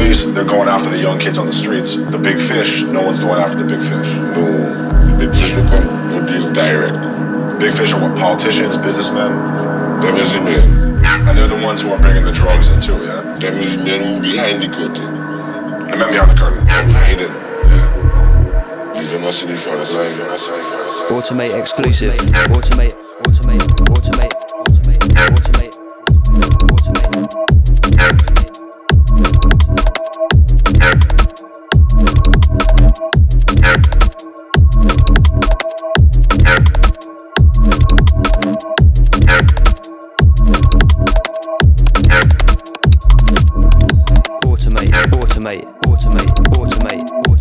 going after the young kids on the streets. The big fish, no one's going after the big fish. No, the big fish will come, will deal direct. Big fish are what politicians, businessmen, Them is the men. and they're the ones who are bringing the drugs in too, yeah? Them is men who behind the curtain. The men behind the curtain. Them hiding. Yeah. Leave them us in the front line. Automate exclusive. Automate. Automate. automate, automate, automate. automate.